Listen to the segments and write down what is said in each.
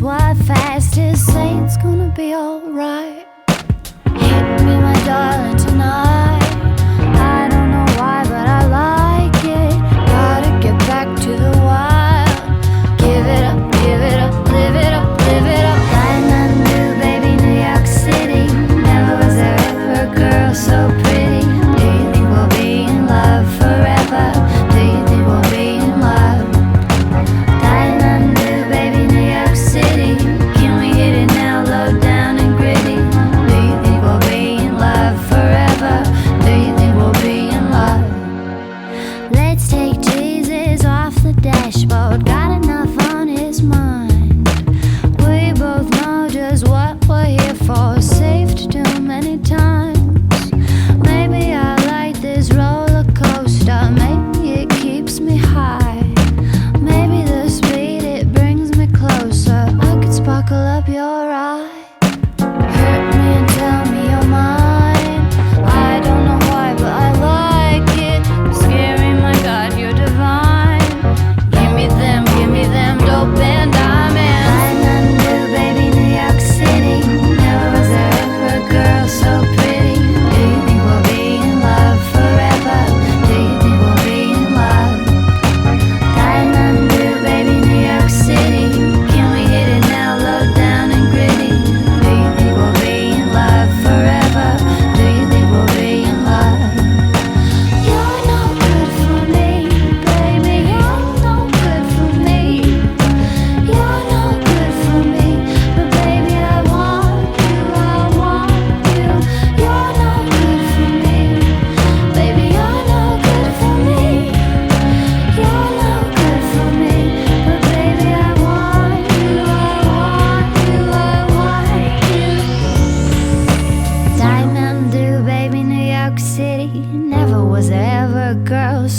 why fast as saints gonna be alright. Stay.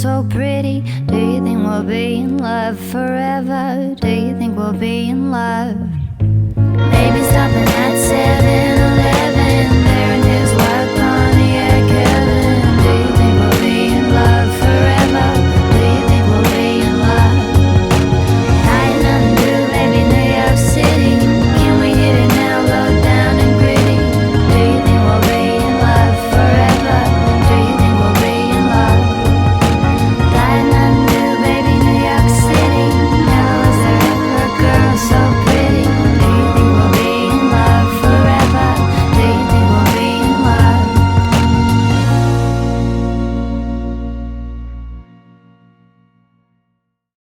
so pretty. Do you think we'll be in love forever? Do you think we'll be in love?